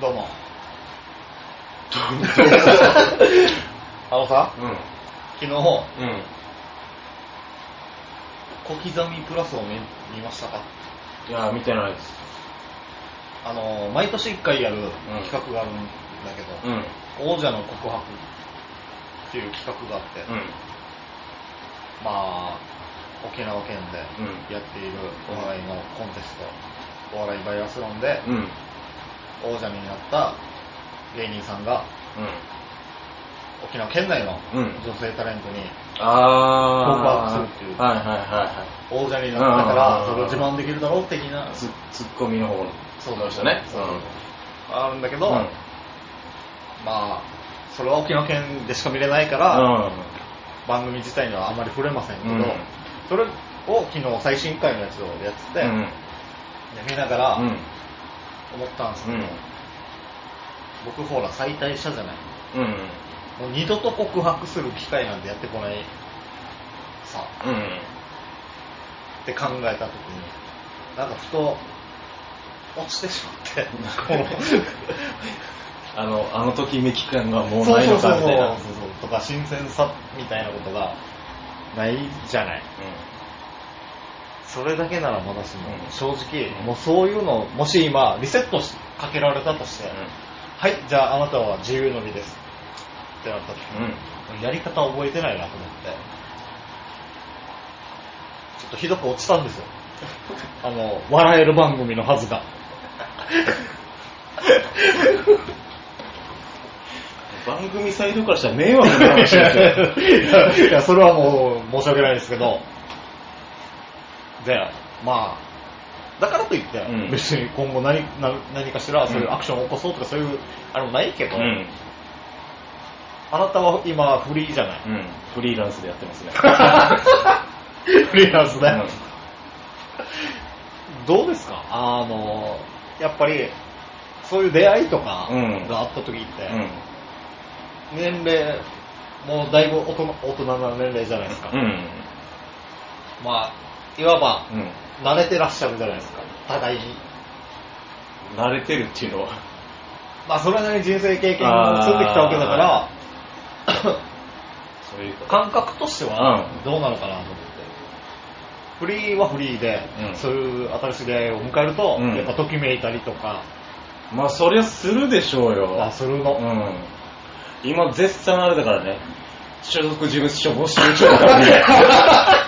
どうも。あのさ、うん。昨日、うん。小刻みプラスを見見ましたか？いや、見てないです。あの、毎年1回やる企画があるんだけど、うん。王者の告白っていう企画があって、うん。まあ、沖縄県でうんやっているお笑いのコンテスト、お笑いバイアスロンでうん。うん。王者になった芸人さんが沖縄県内のうん女性タレントにあー。告白するっていうはいはいはいは王者になったからうんそれを自慢できるだろう的な、い。ツツッコミの方の。そうの人ね。そうあるんだけど、うん。まあ、それは沖縄県でしか見れないかうら、ん。番組自体にはあんまり触れませんけど、うんそれを昨日最新回のやつをやってて、うん。で見ながらうん。思ったんですけど、うん。僕ほら最大者じゃない。うん。もう二度と告白する機会なんてやってこないさ、うん。って考えたときに、なんかふと落ちてしまって、こ のあの、あのときめき感がもうないのそうそうそうかみたいな。そうとか新鮮さみたいなことがないじゃない。それだけならまだしも、うん正直、もうそういうの、もし今、リセットしかけられたとして、はい、じゃああなたは自由の身です。ってなった時。やり方覚えてないなと思って、ちょっとひどく落ちたんですよ。あの、笑える番組のはずが。番組サイドからしたら迷惑な話ですよ。いや、それはもう申し訳ないですけど、で、まあ、だからといって、うん別に今後何何何かしらそういうアクションを起こそうとかそういうあれもないけど、うん。あなたは今フリーじゃない。うん。フリーランスでやってますね。フリーランスで、うんどうですか？あの、やっぱり、そういう出会いとかうんがあった時って、うん。年齢、もうだいぶ大人大人な年齢じゃないですか。うん。まあ、いわば、うん。慣れてらっしゃるじゃないですか、互いに。慣れてるっていうのは。まあ、それなりに人生経験を積んできたわけだから、そういう。感覚としてはうんどうなのかなと思って。フリーはフリーで、うんそういう新しい出会いを迎えると、うんやっぱときめいたりとか、まあ、そりゃするでしょうよ。あするの。うん。今、絶賛あれだからね。所属事務所募集中だからね。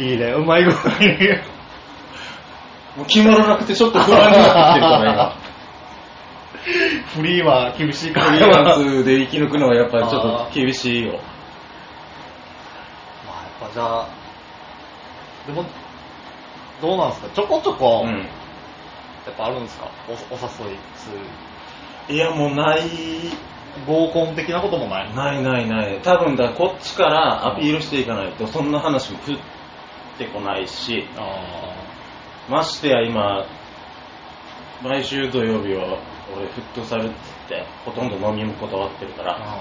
いいね、うまい具合に。もう決まらなくてちょっと不安になってきてるから、今。フリーは厳しいかフ。リーランスで生き抜くのはやっぱりちょっと厳しいよ。まあ、やっぱじゃあ、でも、どうなんですかちょこちょこ、やっぱあるんですかおお誘いする。いや、もうない、合コン的なこともない。ないないない。多分だ、こっちからアピールしていかないと、そんな話も降ってこないし、あましてや今、毎週土曜日は俺フットサルっつって、ほとんど飲みも断ってるかーら、あ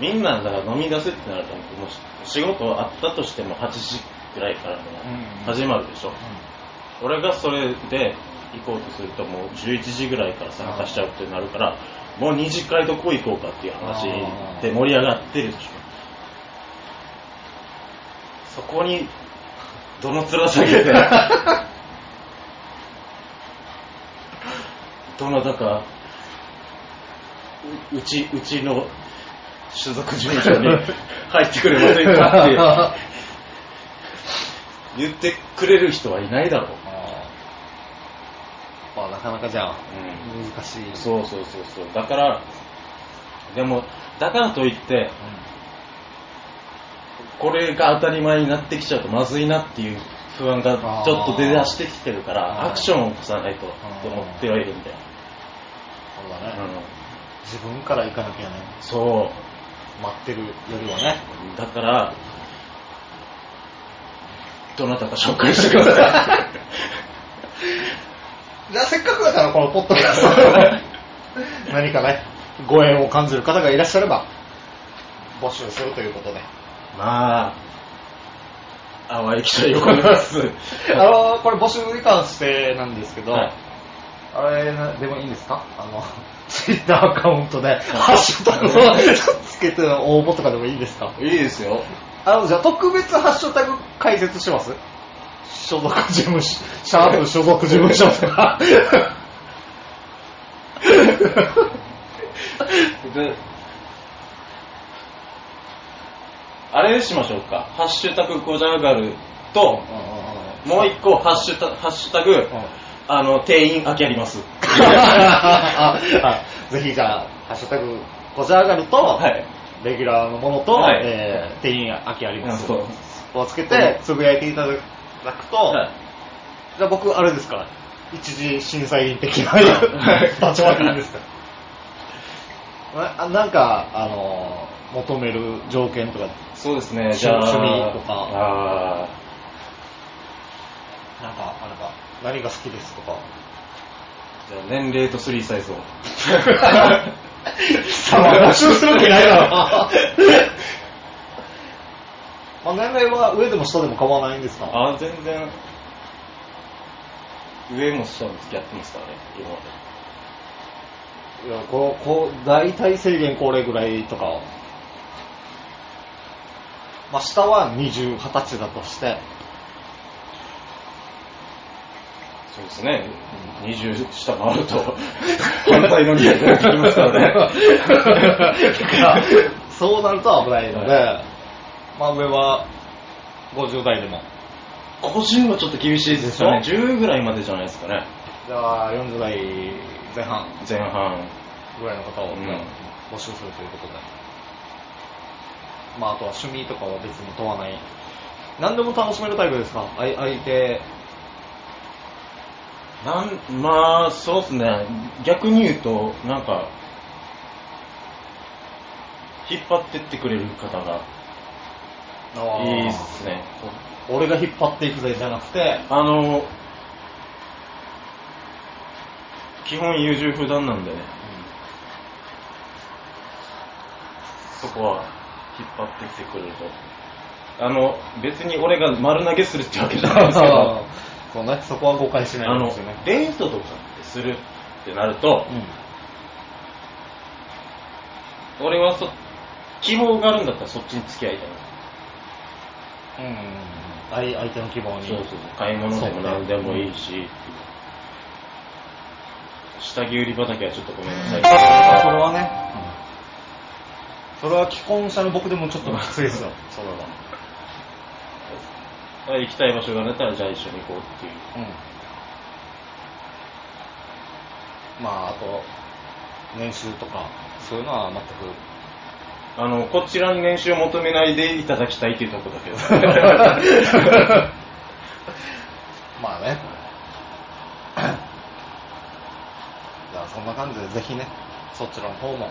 みんなだから飲み出せってなると、もう仕事あったとしても8時くらいからもうんう始まるでしょ。ー。俺がそれで行こうとするともう11時ぐらいから参加しちゃうってなるから、もう二次会どこ行こうかっていう話で盛り上がってるでしょ。そこに、どの面下げて、どなたか、ううち、うちの所属事務所に入ってくれませんかって 言ってくれる人はいないだろう。かなかじゃあ、うん難しい。そうそうそうそう。だから、でも、だからといって、これが当たり前になってきちゃうとまずいなっていう不安がちょっと出だしてきてるから、アクションを起こさないとって思ってはいるんだよ。そうだね、うん、自分から行かなきゃね、そ待ってるよりはね。う。だから、どなたか紹介してください。じゃあせっかくだからこのポッドキャスト 何かね、ご縁を感じる方がいらっしゃれば、募集するということで。まあ、淡い期待を込めます。あの、これ募集に関してなんですけど、はいあれなでもいいんですか？あの、ツイッターアカウントで、ハッシュタグをつけての応募とかでもいいですか？いいですよ。あの、じゃあ特別ハッシュタグ解説します？所属事務所、シャープ所属事務所とか。で、あれしましょうか。ハッシュタグゴジャガルと、もう一個、ハッシュタハッシュタグ、あの、定員空きあります。ぜひじゃあ、ハッシュタグ、こちらがると、はい。レギュラーのものと、はいえー、定員空きあります。をつけて、つぶやいていただくと、はい。じゃあ僕、あれですから、一次審査員的な立 場なんですかななんか、あの、求める条件とか、そうですね、じゃあ、趣味とか。あなんか、あれか、何が好きですとか。ーじゃあ年齢とスリーサイズを。さあ、募集するわけないだろ。まあ、年齢は上でも下でも構わないんですか？あー全然、上も下も付き合ってますからね、今まで。いや、こう、こう、大体制限これぐらいとか。まあ、下は20、20歳だとして、そうですね、20下回ると、反対のリアクが聞きますからね。そうなると危ないので、まあ上は50代でも。50はちょっと厳しいですよね。10ぐらいまでじゃないですかね。じゃあ40代前半前半。ぐらいの方を、うん募集するということで。まああとは趣味とかは別に問わない。何でも楽しめるタイプですか？相相手。なん、まあ、そうですね。逆に言うと、なんか、引っ張ってってくれる方がいいっすね。俺が引っ張っていくぜじゃなくて、あの、基本優柔不断なんでね、そこは引っ張ってきてくれると。あの、別に俺が丸投げするってわけじゃないですけど、そうね、そこは誤解しないですよね。、デートとかってするってなると、俺はそ、希望があるんだったらそっちに付き合いたいな。相相手の希望に。そうそう、買い物でも何でもいいし、下着売り場だけはちょっとごめんなさい。それはね、それは既婚者の僕でもちょっときついですよ、それは。行きたい場所が出たらじゃあ一緒に行こうっていう。うん。まあ、あと、年収とか、そういうのは全く。あの、こちらに年収を求めないでいただきたいっていうところだけど。まあね。じゃあそんな感じでぜひね、そちらの方も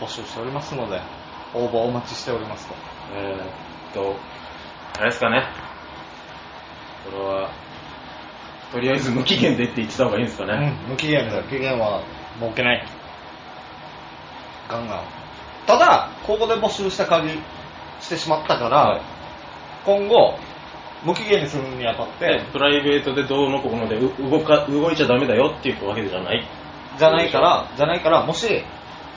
募集しておりますので、応募お待ちしておりますと。えーっと、あれですかね。これは、とりあえず無期限でって言ってた方がいいんですかね。うん、無期限だ。期限は設けない。ガンガン。ただ、ここで募集した限りしてしまったから、はい今後、無期限にするにあたってで、プライベートでどうのこうのでう動か動いちゃダメだよっていうわけじゃない。じゃないから、じゃないから、もし、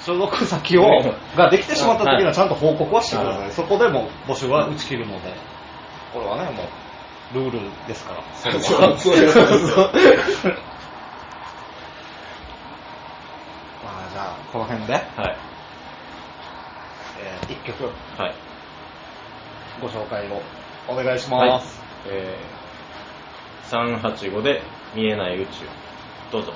所属先を、ができてしまった時にはちゃんと報告はしてください。はいそこでも募集は打ち切るので、これはね、もう、ルールですから。そう まあ、じゃあ、この辺で、はい。曲はい。ご紹介をお願いします。えー、385で見えない宇宙。どうぞ。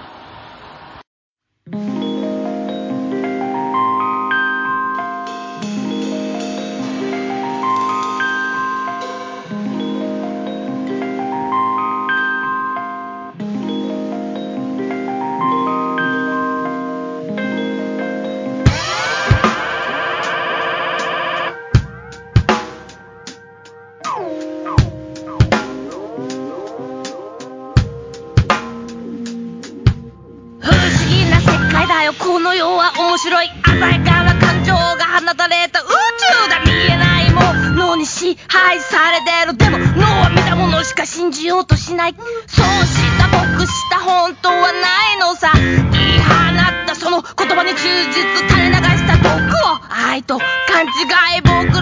面白い鮮やかな感情が放たれた宇宙だ見えないものに支配されてるでも脳は見たものしか信じようとしないそうした僕した本当はないのさ言い放ったその言葉に忠実垂れ流した毒を愛と勘違い僕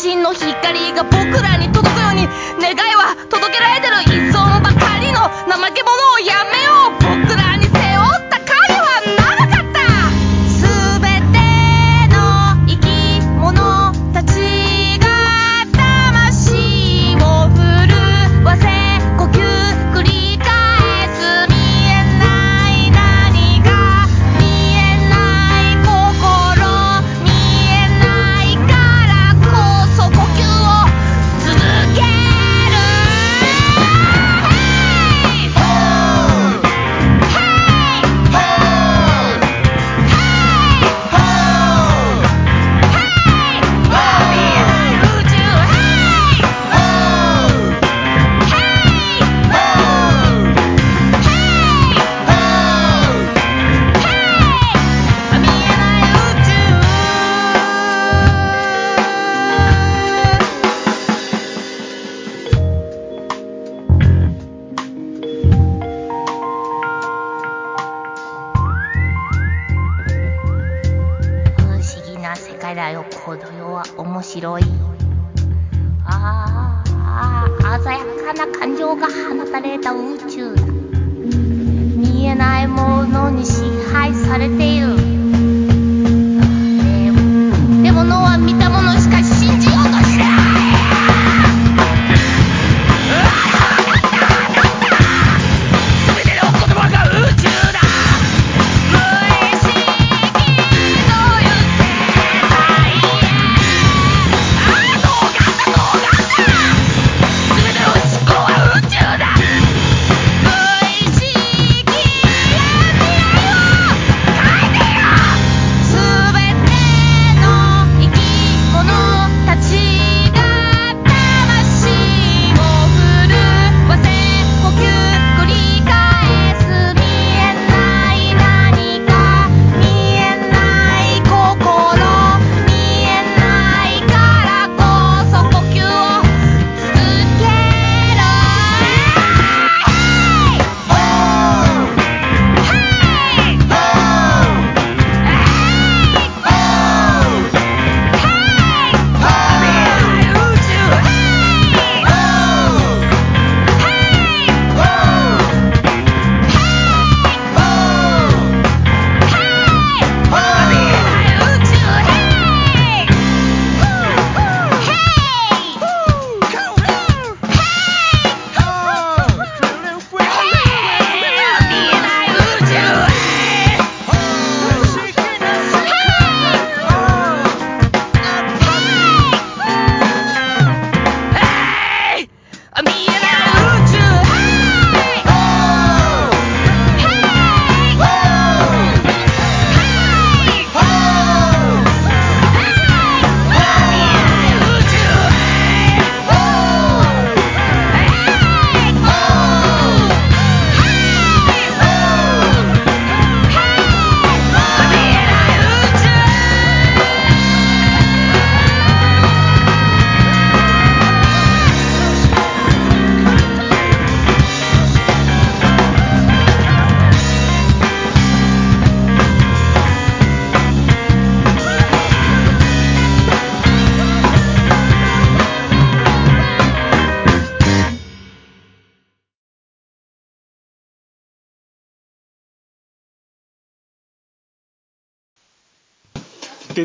真の光が世界だよこの世は面白い。ああ鮮やかな感情が放たれた宇宙だ。見えないものに支配されている。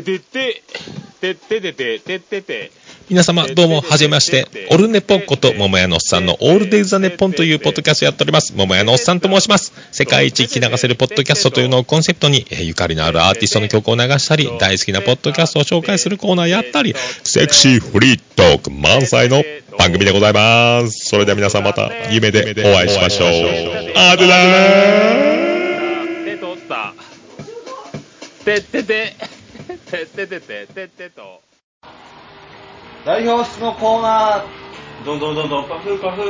ててて、てててて、ててて。皆様、どうも、はじめまして。オルネポンこと、桃屋のおっさんのオールデイズ・ザ・ネッポンというポッドキャストやっております。桃屋のおっさんと申します。世界一聞き流せるポッドキャストというのをコンセプトに、えーゆかりのあるアーティストの曲を流したり、大好きなポッドキャストを紹介するコーナーやったり、セクシーフリートーク満載の番組でございます。それでは皆さんまた夢でお会いしましょう。あでだー手取った。てってて、てっててて、ててと。代表室のコーナー。どんどんどんどんパフパフ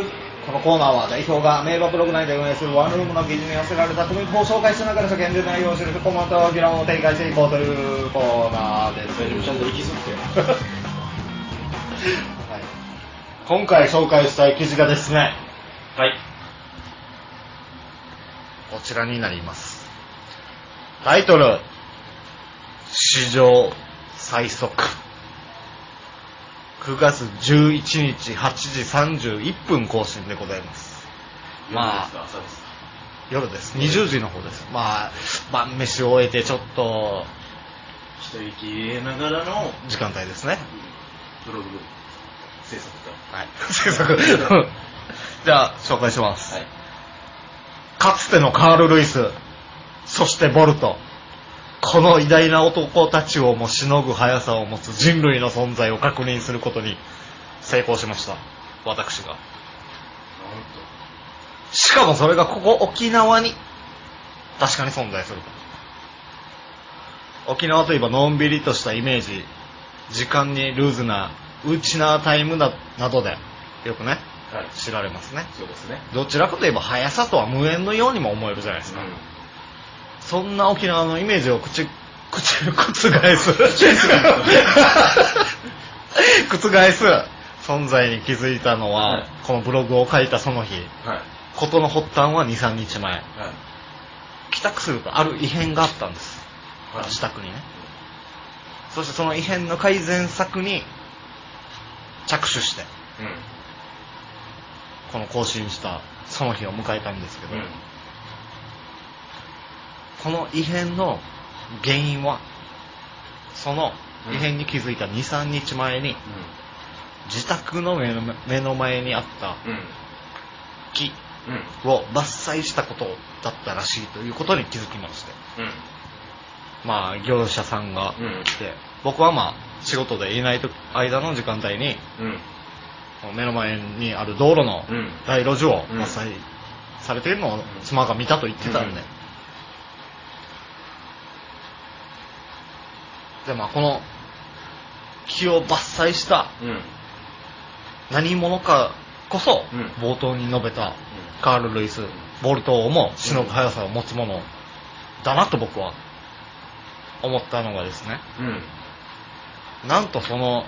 このコーナーは代表が名馬ブログ内で運営するワンルームの記事に寄せられたコメントを紹介しながら世間で内容を知るコメントを議論を展開していこうというコーナーです。大丈夫ちゃんと息吸ってはい、今回紹介したい記事がですね、はいこちらになります。タイトル、史上最速。9月11日8時31分更新でございます。まあ夜ですか朝ですか夜です。20時の方です。まあ、晩飯を終えてちょっと一息入れながらの時間帯ですね。ブログ制作かはい。制作。じゃあ、紹介します。はいかつてのカール・ルイス、そしてボルト、この偉大な男たちをもしのぐ速さを持つ人類の存在を確認することに成功しました。私が。しかもそれがここ沖縄に確かに存在すると。沖縄といえばのんびりとしたイメージ、時間にルーズなウチナータイムななどでよくね、とはい知られますね。そうですねどちらかといえば速さとは無縁のようにも思えるじゃないですか。そんな沖縄のイメージを口、口、覆す。覆す存在に気づいたのは、はい。このブログを書いたその日、はい。事の発端は2、3日前。はい。帰宅するとある異変があったんです。はい。自宅にね。そしてその異変の改善策に着手して、うこの更新したその日を迎えたんですけど、んうんこの異変の原因は、その異変に気づいた2、3日前に、自宅の目の目の前にあったうん。木うん。を伐採したことだったらしいということに気づきまして。うん。まあ、業者さんがうん。来て、僕はまあ、仕事でいないと間の時間帯に、目の前にある道路のうん。街路樹をうん。伐採されているのを妻が見たと言ってたんで。で、まあ、この木を伐採したうん。何者かこそうん、冒頭に述べたカール・ルイス・ボルトをもしのぐ速さを持つものだなと僕は思ったのがですね、うん。なんとその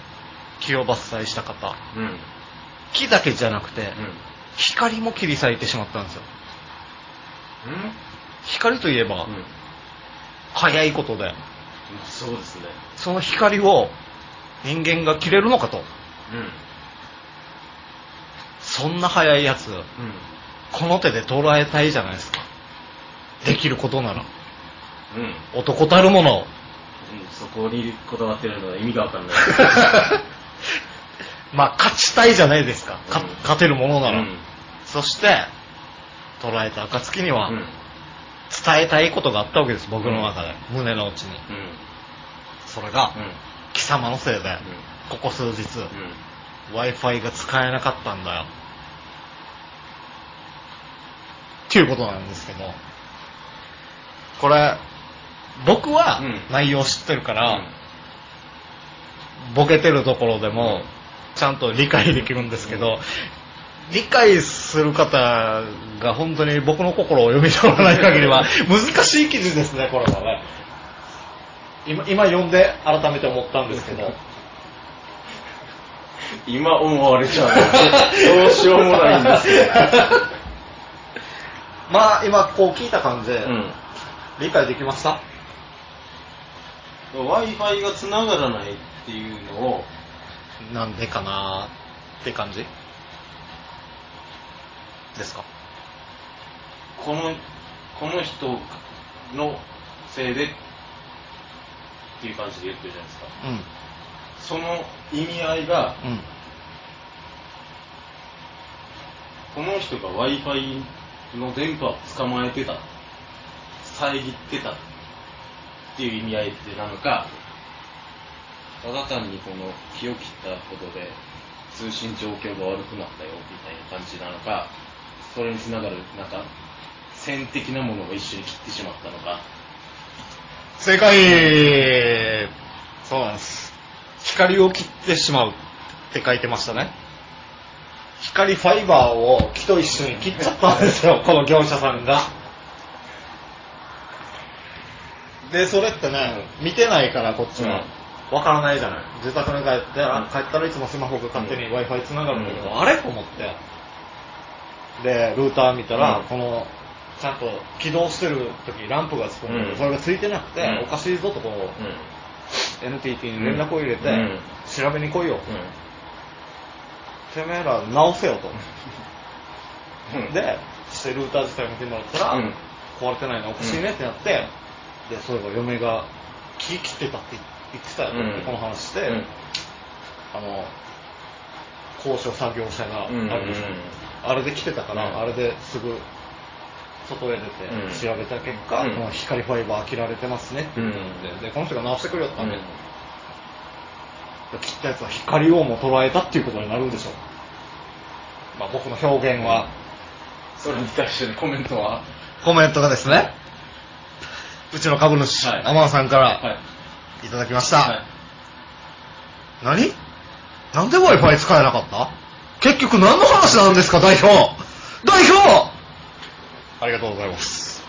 木を伐採した方、うん。うん木だけじゃなくて、光も切り裂いてしまったんですよ。光といえば、うん。早いことで、そうですねその光を人間が切れるのかと。うんそんな早いやつ、うんこの手で捉えたいじゃないですか。できることなら。うん男たるものを。うんそこにこだわってるのは意味がわかんない まあ、勝ちたいじゃないですか。かうん勝てるものなら。うんそして、捉えた暁には、うん伝えたいことがあったわけです、僕の中で。胸の内に。うん。それが、うん。貴様のせいで、ここ数日、Wi-Fi が使えなかったんだよ。っていうことなんですけど、これ、僕はうん。内容知ってるから、うん。ボケてるところでも、ちゃんと理解できるんですけど、理解する方が本当に僕の心を読み取らない限りは、難しい記事ですね、これはね。今、今読んで改めて思ったんですけど、今思われちゃうの どうしようもないんですよ。まあ今こう聞いた感じで、うん。理解できました？W i f i が繋がらないっていうのを。なんでかなって感じ？ですか？このこの人のせいでっていう感じで言ってるじゃないですかうん。その意味合いがうん。この人が w i f i の電波を捕まえてた遮ってたっていう意味合いでなのかただ単にこの気を切ったことで通信状況が悪くなったよみたいな感じなのかそれにつながるなんか線的なものを一緒に切ってしまったのか正解そうなんです。光を切ってしまうって書いてましたね。光ファイバーを木と一緒に切っちゃったんですよ、この業者さんが。で、それってね、見てないからこっちは。わからないじゃない。自宅に帰って、あ帰ったらいつもスマホが勝手に Wi-Fi 繋がるんだけど、うんあれ？と思って。で、ルーター見たら、うん。この、ちゃんと起動してる時にランプがつくんだけど、うん。それがついてなくて、うん。おかしいぞとこう、うん。NTT に連絡を入れて、うん。調べに来いよ。うてめえら直せよと。ん。で、してルーター自体見てもらったら、うん。壊れてないのおかしいねってなって、で、そういえば嫁が木切ってたって言ってたようん。この話して、うん。あの、高所作業車があるうんんですよ。あれで来てたから、うん。あれですぐ外へ出うん。て調べた結果、うん。この光ファイバー切られてますねって言って、で、この人が直してくれよったんで、うん。切ったやつは光をも捉えたっていうことになるんでしょう。まあ僕の表現は、それに対してのコメントは？コメントがですね、うちの株主、はい。アマンさんからはい。いただきました。はい。何？なんで Wi-Fi 使えなかった？結局何の話なんですか、代表。代表。ありがとうございます。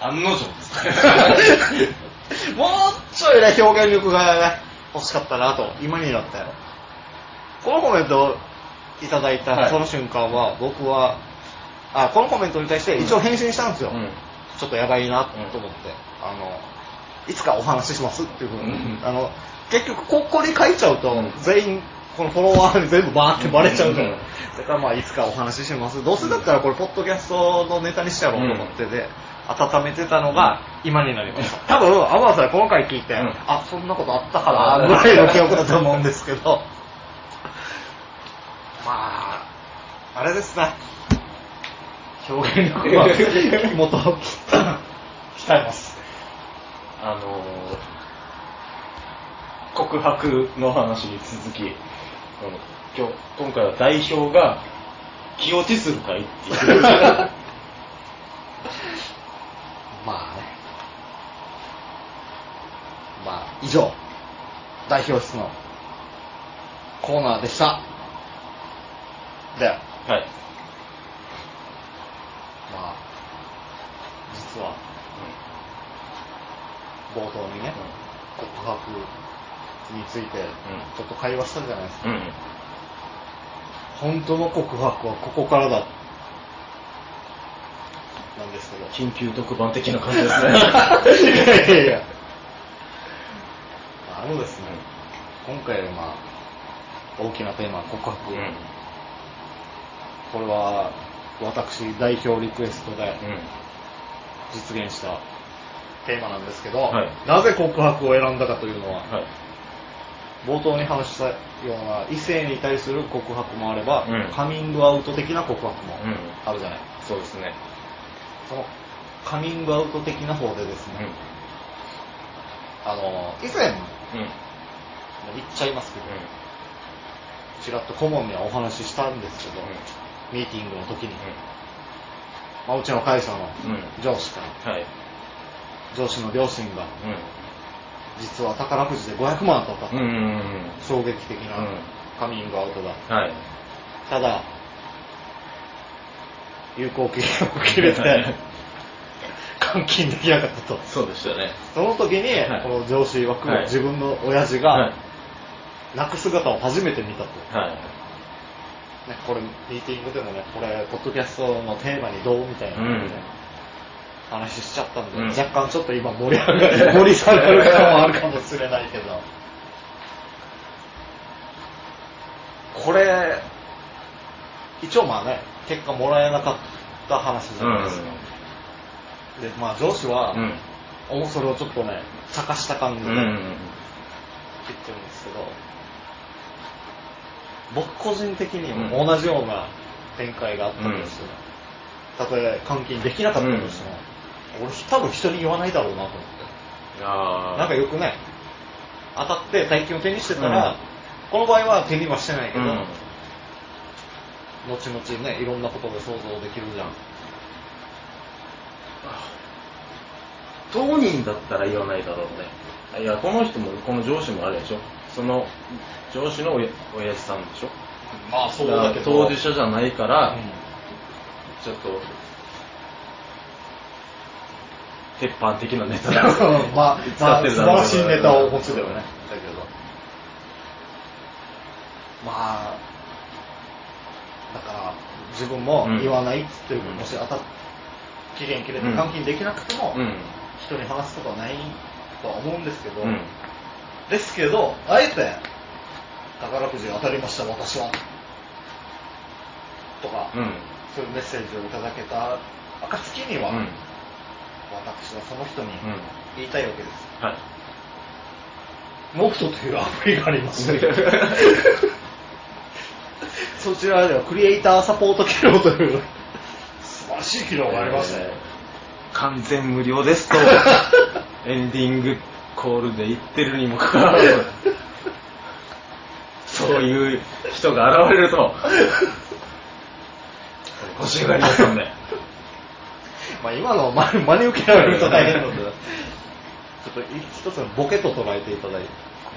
案の定ですもうちょいね、表現力がね、欲しかったなと、今になって。このコメントをいただいはい。たその瞬間は、僕は、あ、このコメントに対して一応返信したんですよ。うん。ちょっとやばいなと思って、あの、いつかお話ししますっていうふうに、うん。あの、結局ここに書いちゃうと、うん。全員、このフォロワーに全部バーってバレちゃうから、うんだからまあいつかお話しします。どうせだったらこれポッドキャストのネタにしてやろうと思ってで、温めてたのが今になりました。多分、アバンさんこの回聞いて、うんあ、そんなことあったかなぐらいの記憶だと思うんですけど、まあ、あれですね。表現力は元を鍛えます。あのー告白の話に続き、今日今回は代表が気落ちする会っていう。まあね。まあ、以上、代表室のコーナーでした。で、はい。まあ、実は、冒頭にね、告白について、ちょっと会話したじゃないですか。うん。うん。本当の告白はここからだ。なんですけど。緊急特番的な感じですね。いやいやいや。あのですね、今回はまあ、大きなテーマ、告白。うん。これは、私、代表リクエストでうん。実現したテーマなんですけど、はいなぜ告白を選んだかというのは、はい。冒頭に話したような異性に対する告白もあれば、うんカミングアウト的な告白もうんあるじゃない。そうですね。そのカミングアウト的な方でですね、うん。あの、以前、うん。言っちゃいますけど、ちらっと顧問にはお話ししたんですけど、ミーティングの時に、まあ、うちの会社のうん上司から、はい。上司の両親が、う実は宝くじで500万当たった、ん。うん。衝撃的なうんカミングアウトだ。はい。ただ、有効期限を切れて、換金できなかったと。そうでしたね。その時に、はいこの上司曰く、はい自分の親父はいが、泣く姿を初めて見たと。はい。ね、これ、ミーティングでもね、これ、ポッドキャストのテーマにどうみたいな、うん話しちゃったんで、うん。若干ちょっと今盛り上がる、盛り下がる感もあるかもしれないけど、これ、一応まあね、結果もらえなかった話じゃないですか。で、まあ上司は、うん。おそれをちょっとね、茶化した感じでうん。言ってるんですけど、僕個人的にも同じような展開があったとしても、たとえ換金できなかったとしても、俺多分人に言わないだろうなと思って。ああ。なんかよくね、当たって大金を手にしてたら、この場合は手にはしてないけど、うん後々ね、いろんなことで想像できるじゃん。当人だったら言わないだろうね。いや、この人も、この上司もあれでしょ。その上司のおや親父さんでしょ。まあそうだけど。当事者じゃないから、うんちょっと、鉄板的なネタだ。まあ、使まあ、ってるだろう素晴らしいネタを持つよね。だけど。まあ、だから、自分も言わないっつってる、うんもし当たっ期限切れてうん換金できなくても、うん。人に話すことはないとは思うんですけど、うん。ですけど、あえて、宝くじ当たりました、私は。とか、うん。そういうメッセージをいただけた暁には、うん。私はその人にうん。言いたいわけです。はい。ノクトというアプリがありますので そちらではクリエイターサポート機能という素晴らしい機能がありまして、えー完全無料ですと、エンディングコールで言ってるにもかかわらず、そういう人が現れると、欲しがりますんで。まあ今の真真に受けられると大変なので、ちょっと一つのボケと捉えていただいた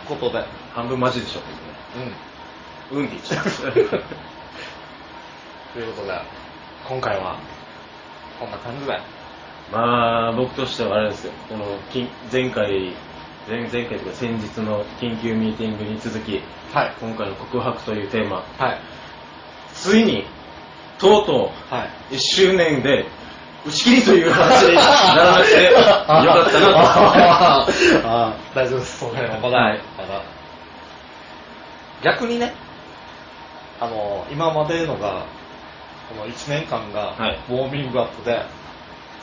ことで、半分マジでしょ、うん。うんって言っちゃう。ということで、今回はこんな感じで、まあ、僕としてはあれですよ、この緊前回、前前回というか先日の緊急ミーティングに続き、はい。今回の告白というテーマ、はい。ついに、とうとはい。う、1周年で、打ち切りという話にならなくてよかったなと。ああ大丈夫です、その辺ははいまだ。逆にね、あの、今までのが、この1年間がはいウォーミングアップで、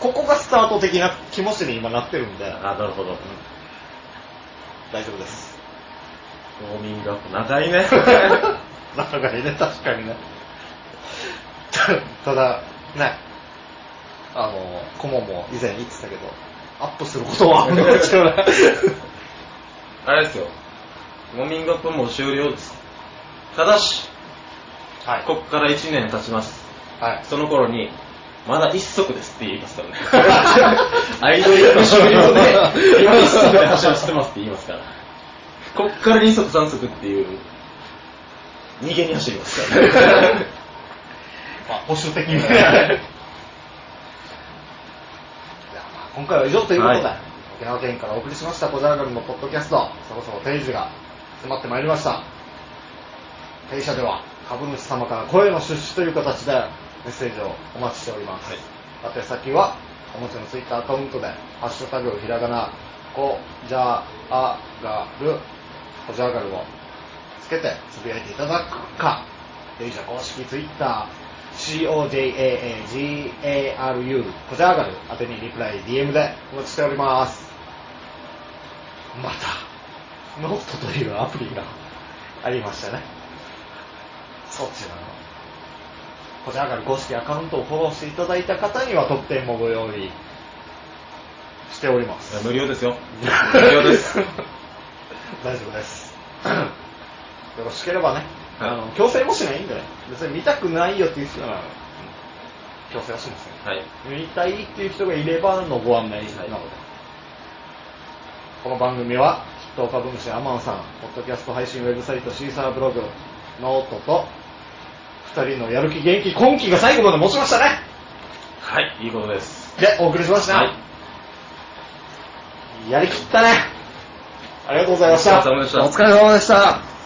ここがスタート的な気持ちに今なってるんで、あ、なるほど。大丈夫です。ウォーミングアップ長いね。中がいいね、確かにね。たただ、ね、あの、顧問も以前言ってたけど、アップすることはあんまり違うね。あれですよ、ウォーミングアップもう終了です。ただし、はい。ここから1年経ちます。はい。その頃に、まだ一足ですって言いますからね。アイドルの終了で、今一足で走らせてますって言いますから。こっから二足三足っていう、逃げに走りますからね。まあ、保守的に。いやまあ今回は以上ということで、はい沖縄県からお送りしました、コジャラガルのポッドキャスト、そろそろ定時が迫ってまいりました。弊社では株主様から声の出資という形でメッセージをお待ちしております。宛先は、お持ちのツイッターアカウントで、ハッシュタグひらがな、コジャアガル、コジャガルをつけてつぶやいていただくか、弊社公式ツイッター、COJAAGARU、コジャガル宛てにリプライ、DM でお待ちしております。また、ノートというアプリがありましたね。そちらの、こちらから公式アカウントをフォローしていただいた方には特典もご用意しております。無料ですよ。無料です。大丈夫です。よろしければね、はいあの強制もしないんで、別に見たくないよっていう人なら、強制はしません。はい。見たいっていう人がいればのご案内なので、はいこの番組は筆頭株主アマンさんポッドキャスト配信ウェブサイトシーサーブログノートと2人のやる気元気今期が最後まで持ちましたね。はい、いいことです。でお送りしました、はい。やりきったね。ありがとうございました。お疲れ様でした。お疲れ様でした